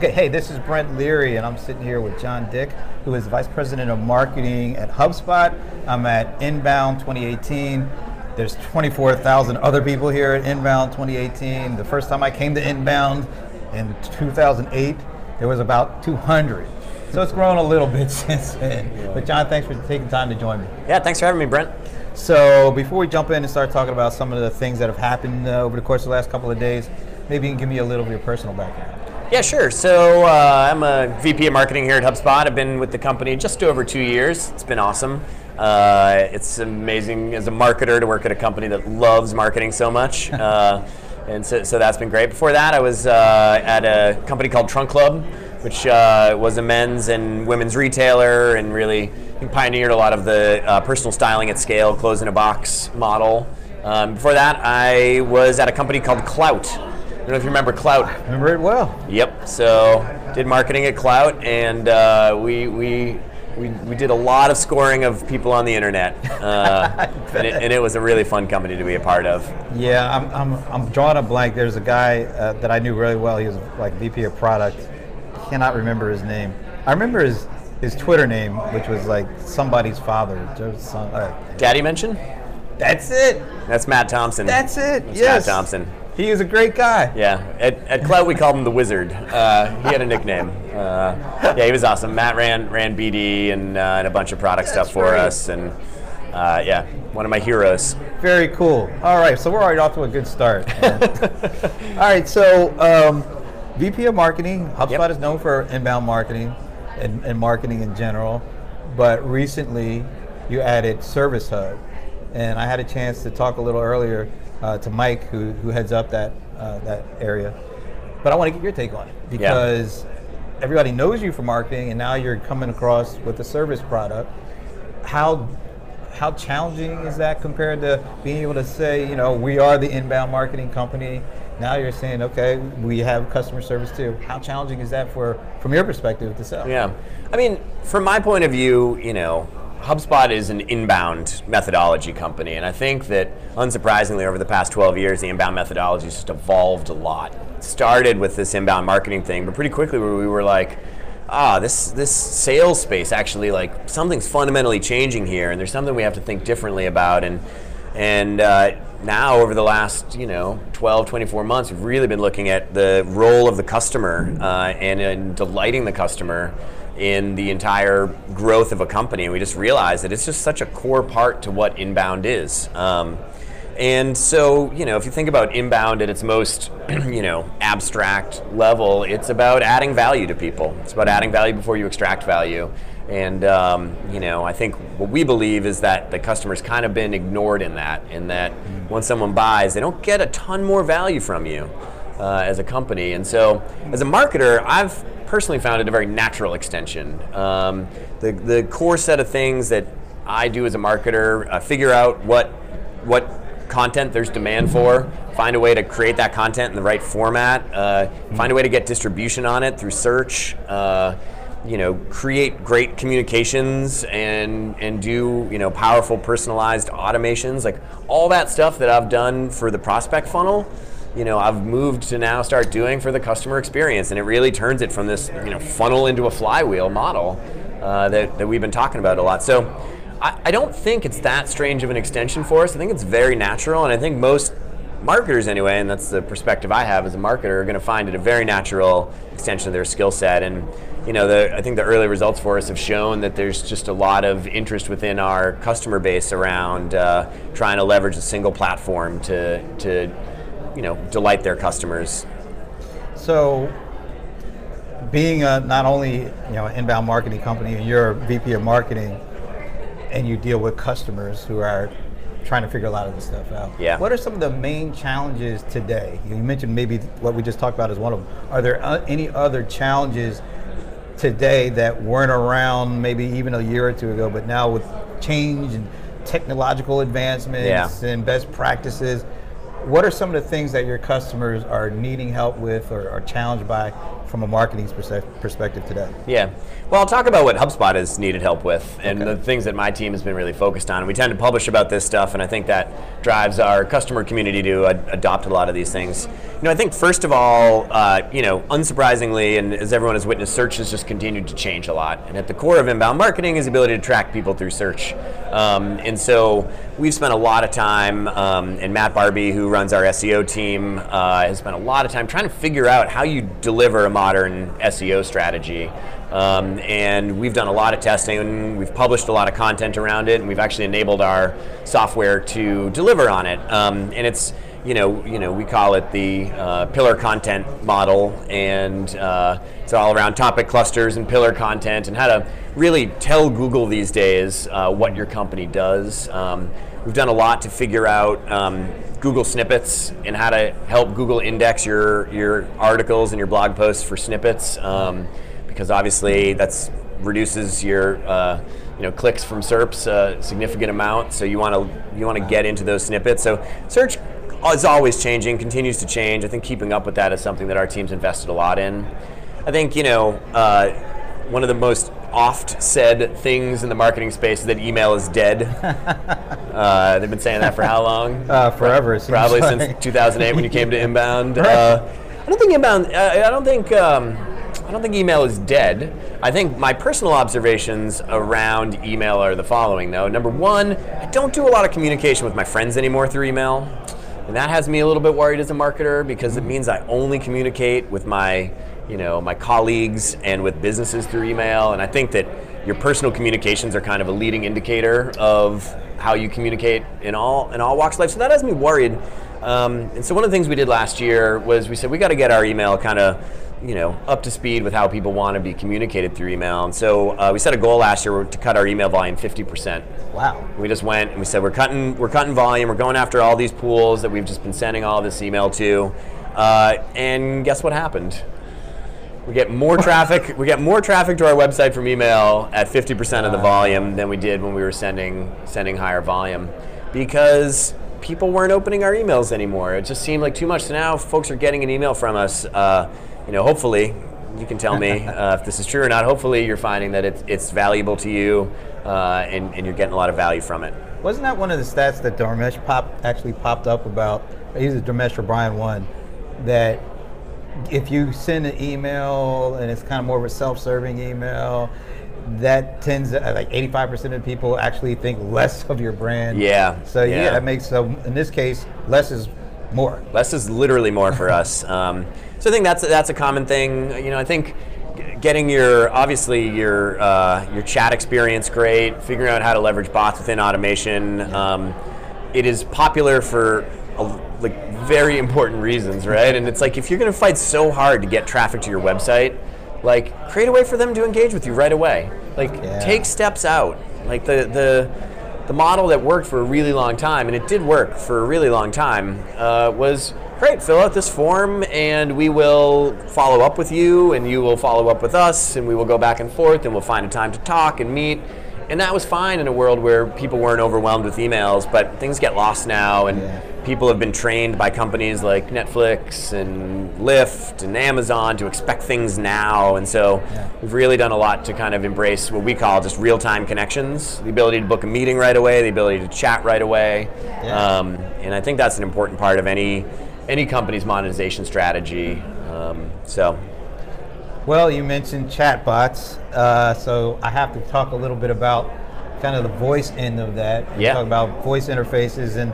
Okay, hey, this is Brent Leary, and I'm sitting here with Jon Dick, who is Vice President of Marketing at HubSpot. I'm at Inbound 2018. There's 24,000 other people here at Inbound 2018. The first time I came to Inbound in 2008, there was about 200. So it's grown a little bit since then. But Jon, thanks for taking time to join me. Yeah, thanks for having me, Brent. So before we jump in and start talking about some of the things that have happened uh, over the course of the last couple of days, maybe you can give me a little bit of your personal background. Yeah, sure. So uh, I'm a VP of marketing here at HubSpot. I've been with the company just over two years. It's been awesome. Uh, it's amazing as a marketer to work at a company that loves marketing so much. Uh, and so, so, that's been great. Before that, I was uh, at a company called Trunk Club, which uh, was a men's and women's retailer and really pioneered a lot of the uh, personal styling at scale, clothes in a box model. Um, before that, I was at a company called Klout I don't know if you remember Klout. Remember it well. Yep. So did marketing at Klout, and uh, we we. We, we did a lot of scoring of people on the internet, uh, and, it, and, it, was a really fun company to be a part of. Yeah, I'm, I'm, I'm drawing a blank. There's a guy uh, that I knew really well. He was like VP of product. Cannot remember his name. I remember his his Twitter name, which was like somebody's father. Uh, Daddy mention. That's it. That's Matt Thompson. That's it. That's yes. Matt Thompson. He is a great guy. Yeah, at, at Klout we called him the Wizard. Uh, he had a nickname. Uh, yeah, he was awesome. Matt ran ran BD and, uh, and a bunch of product That's stuff for great. us, and uh, yeah, one of my heroes. Very cool. All right, so we're already off to a good start. All right, so um, VP of Marketing. HubSpot yep. is known for inbound marketing and, and marketing in general, but recently you added Service Hub, and I had a chance to talk a little earlier uh, to Mike, who, who heads up that uh, that area. But I want to get your take on it because yeah. everybody knows you for marketing, and now you're coming across with a service product. How how challenging is that compared to being able to say, you know, we are the inbound marketing company. Now you're saying, okay, we have customer service too. How challenging is that for, from your perspective to sell? Yeah, I mean, from my point of view, you know, HubSpot is an inbound methodology company, and I think that unsurprisingly, over the past 12 years, the inbound methodology has just evolved a lot. It started with this inbound marketing thing, but pretty quickly we were like, ah, this this sales space actually like something's fundamentally changing here, and there's something we have to think differently about, and and uh, now over the last you know 12 24 months we've really been looking at the role of the customer uh, and, and delighting the customer in the entire growth of a company. And we just realized that it's just such a core part to what inbound is. Um, and so, you know, if you think about inbound at its most, you know, abstract level, it's about adding value to people. It's about adding value before you extract value. And um, you know, I think what we believe is that the customer's kind of been ignored in that, in that when someone buys, they don't get a ton more value from you uh, as a company. And so, as a marketer, I've personally found it a very natural extension. Um, the, the core set of things that I do as a marketer, uh, figure out what, what content there's demand for, find a way to create that content in the right format, uh, find a way to get distribution on it through search. Uh, you know, create great communications and and do you know powerful personalized automations, like all that stuff that I've done for the prospect funnel you know I've moved to now start doing for the customer experience, and it really turns it from this you know funnel into a flywheel model uh, that that we've been talking about a lot. So I, I don't think it's that strange of an extension for us. I think it's very natural, and I think most marketers anyway, and that's the perspective I have as a marketer, are going to find it a very natural extension of their skill set. And you know, the, I think the early results for us have shown that there's just a lot of interest within our customer base around uh, trying to leverage a single platform to to you know delight their customers. So, being a, not only you know an inbound marketing company, and you're a VP of marketing, and you deal with customers who are trying to figure a lot of this stuff out. Yeah. What are some of the main challenges today? You mentioned maybe what we just talked about is one of them. Are there uh, any other challenges today that weren't around maybe even a year or two ago, but now with change and technological advancements yeah. and best practices, what are some of the things that your customers are needing help with or are challenged by from a marketing perspective today? Yeah. Well, I'll talk about what HubSpot has needed help with and okay. the things that my team has been really focused on. We tend to publish about this stuff, and I think that drives our customer community to ad- adopt a lot of these things. You know, I think first of all, uh, you know, unsurprisingly, and as everyone has witnessed, search has just continued to change a lot. And at the core of inbound marketing is the ability to track people through search. Um, and so we've spent a lot of time, um, and Matt Barby, who runs our SEO team, uh, has spent a lot of time trying to figure out how you deliver a modern SEO strategy. Um, and we've done a lot of testing, we've published a lot of content around it, and we've actually enabled our software to deliver on it. Um, and it's you know, you know, we call it the uh, pillar content model, and uh, it's all around topic clusters and pillar content, and how to really tell Google these days uh, what your company does. Um, we've done a lot to figure out um, Google snippets and how to help Google index your your articles and your blog posts for snippets, um, because obviously that's reduces your uh, you know clicks from SERPs a significant amount. So you want to you want to get into those snippets. So search is always changing, continues to change. I think keeping up with that is something that our team's invested a lot in. I think you know uh, one of the most oft said things in the marketing space that email is dead. uh, they've been saying that for how long? Uh, forever. Probably like. since 2008 when you came to inbound. right. Uh, I don't think inbound. Uh, I don't think. Um, I don't think email is dead. I think my personal observations around email are the following, though. Number one, I don't do a lot of communication with my friends anymore through email. And that has me a little bit worried as a marketer because it means I only communicate with my, you know, my colleagues and with businesses through email. And I think that your personal communications are kind of a leading indicator of how you communicate in all in all walks of life. So that has me worried. Um, and so one of the things we did last year was we said we got to get our email kind of you know up to speed with how people want to be communicated through email. And so uh, we set a goal last year to cut our email volume 50%. Wow. We just went and we said we're cutting we're cutting volume. We're going after all these pools that we've just been sending all this email to. Uh, and guess what happened? We get more traffic. We get more traffic to our website from email at 50% of the volume than we did when we were sending sending higher volume, because people weren't opening our emails anymore. It just seemed like too much. So now folks are getting an email from us. Uh, you know, hopefully, you can tell me uh, if this is true or not. Hopefully, you're finding that it's, it's valuable to you uh, and, and you're getting a lot of value from it. Wasn't that one of the stats that Dharmesh pop actually popped up about? Either Dharmesh or Brian one that if you send an email and it's kind of more of a self-serving email, that tends to, like 85% of people actually think less of your brand. Yeah. So yeah, yeah that makes so in this case less is more. Less is literally more for us. Um, so I think that's that's a common thing. You know, I think getting your obviously your uh, your chat experience great, figuring out how to leverage bots within automation. Um, it is popular for a, like very important reasons, right? And it's like if you're going to fight so hard to get traffic to your website, like create a way for them to engage with you right away. Like yeah. take steps out. Like the the the model that worked for a really long time, and it did work for a really long time, uh, was great, fill out this form and we will follow up with you and you will follow up with us and we will go back and forth and we'll find a time to talk and meet. And that was fine in a world where people weren't overwhelmed with emails, but things get lost now and yeah. people have been trained by companies like Netflix and Lyft and Amazon to expect things now. And so yeah. we've really done a lot to kind of embrace what we call just real time connections the ability to book a meeting right away, the ability to chat right away. Yeah. Um, and I think that's an important part of any any company's monetization strategy. Um, so. Well, you mentioned chatbots, uh, so I have to talk a little bit about kind of the voice end of that. Yeah. Talk about voice interfaces, and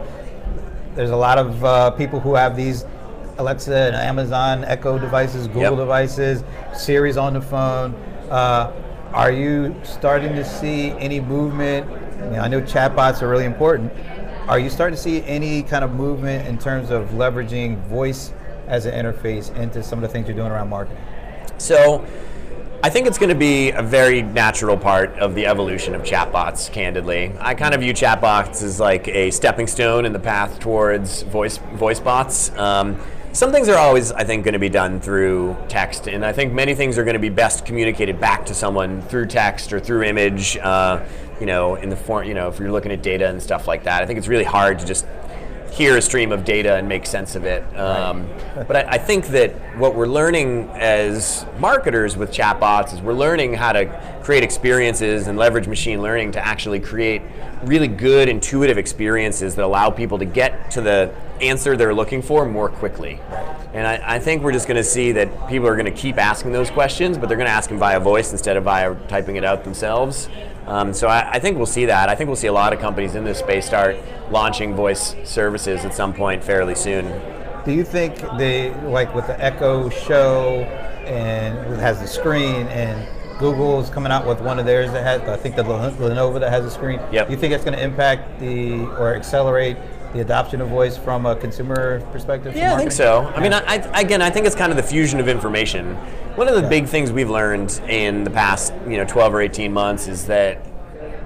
there's a lot of uh, people who have these Alexa and Amazon Echo devices, Google yep. devices, Siri's on the phone. Uh, are you starting to see any movement? You know, I know chatbots are really important. Are you starting to see any kind of movement in terms of leveraging voice as an interface into some of the things you're doing around marketing? So, I think it's going to be a very natural part of the evolution of chatbots, candidly. I kind of view chatbots as like a stepping stone in the path towards voice, voice bots. Um, some things are always, I think, going to be done through text, and I think many things are going to be best communicated back to someone through text or through image. Uh, you know, in the form, you know, if you're looking at data and stuff like that, I think it's really hard to just hear a stream of data and make sense of it. Um, right. but I, I, think that what we're learning as marketers with chatbots is we're learning how to create experiences and leverage machine learning to actually create really good intuitive experiences that allow people to get to the answer they're looking for more quickly. And I, I think we're just going to see that people are going to keep asking those questions, but they're going to ask them via voice instead of via typing it out themselves. Um, so I, I, think we'll see that. I think we'll see a lot of companies in this space start launching voice services at some point fairly soon. Do you think they like with the Echo Show and it has the screen and Google is coming out with one of theirs that has, I think the Lenovo that has a screen. Yep. Do you think it's going to impact the or accelerate the adoption of voice from a consumer perspective? Yeah, I think so. I mean, I, again, I think it's kind of the fusion of information. One of the Yeah. big things we've learned in the past, you know, 12 or 18 months is that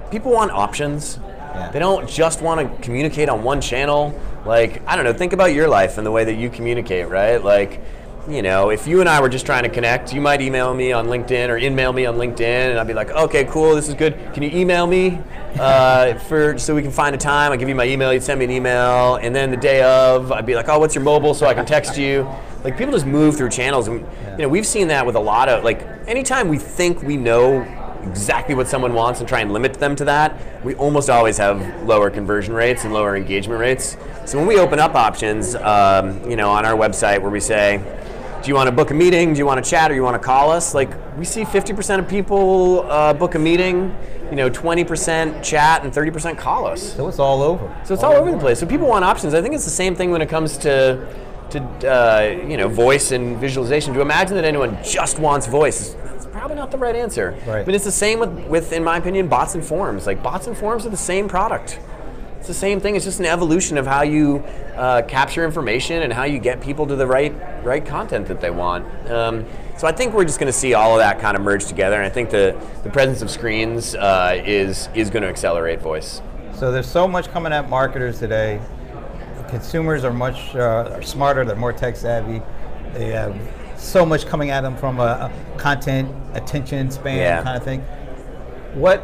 people want options. Yeah. They don't just want to communicate on one channel. Like, I don't know, think about your life and the way that you communicate, right? Like, you know, if you and I were just trying to connect, you might email me on LinkedIn or email me on LinkedIn, and I'd be like, okay, cool, this is good. Can you email me uh, for so we can find a time? I give you my email, you'd send me an email, and then the day of, I'd be like, oh, what's your mobile so I can text you. Like people just move through channels, and you know, we've seen that with a lot of like anytime we think we know exactly what someone wants and try and limit them to that, we almost always have lower conversion rates and lower engagement rates. So when we open up options, um, you know, on our website where we say, do you want to book a meeting? Do you want to chat or you want to call us? Like we see 50% of people uh, book a meeting, you know, 20% chat and 30% call us. So it's all over. So it's all over the place. So people want options. I think it's the same thing when it comes to to uh, you know voice and visualization. To imagine that anyone just wants voice probably not the right answer. Right. But it's the same with, with, in my opinion, bots and forms. Like bots and forms are the same product. It's the same thing. It's just an evolution of how you uh, capture information and how you get people to the right right content that they want. Um, so I think we're just going to see all of that kind of merge together, and I think the, the presence of screens uh, is is going to accelerate voice. So there's so much coming at marketers today. Consumers are much uh, are smarter. They're more tech savvy. They have so much coming at them from a, a content attention span Yeah. kind of thing. What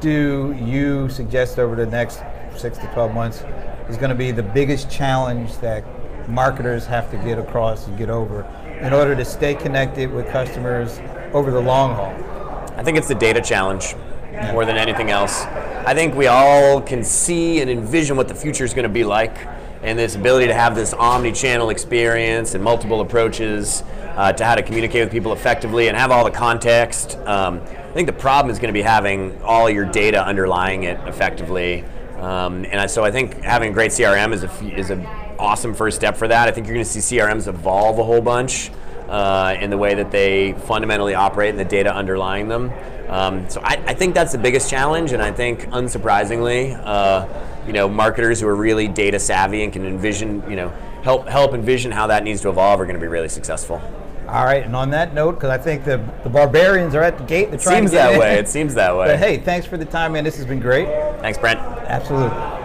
do you suggest over the next six to twelve months is going to be the biggest challenge that marketers have to get across and get over in order to stay connected with customers over the long haul? I think it's the data challenge more than anything else. I think we all can see and envision what the future is going to be like, and this ability to have this omni-channel experience and multiple approaches uh, to how to communicate with people effectively and have all the context. Um, I think the problem is going to be having all your data underlying it effectively. Um, and I, so I think having a great CRM is a is an awesome first step for that. I think you're going to see CRMs evolve a whole bunch uh, in the way that they fundamentally operate and the data underlying them. Um, so I, I think that's the biggest challenge, and I think, unsurprisingly, uh, you know, marketers who are really data savvy and can envision, you know, help help envision how that needs to evolve are going to be really successful. All right, and on that note, because I think the, the barbarians are at the gate. It seems that in. way. It seems that way. But hey, thanks for the time, man. This has been great. Thanks, Brent. Absolutely.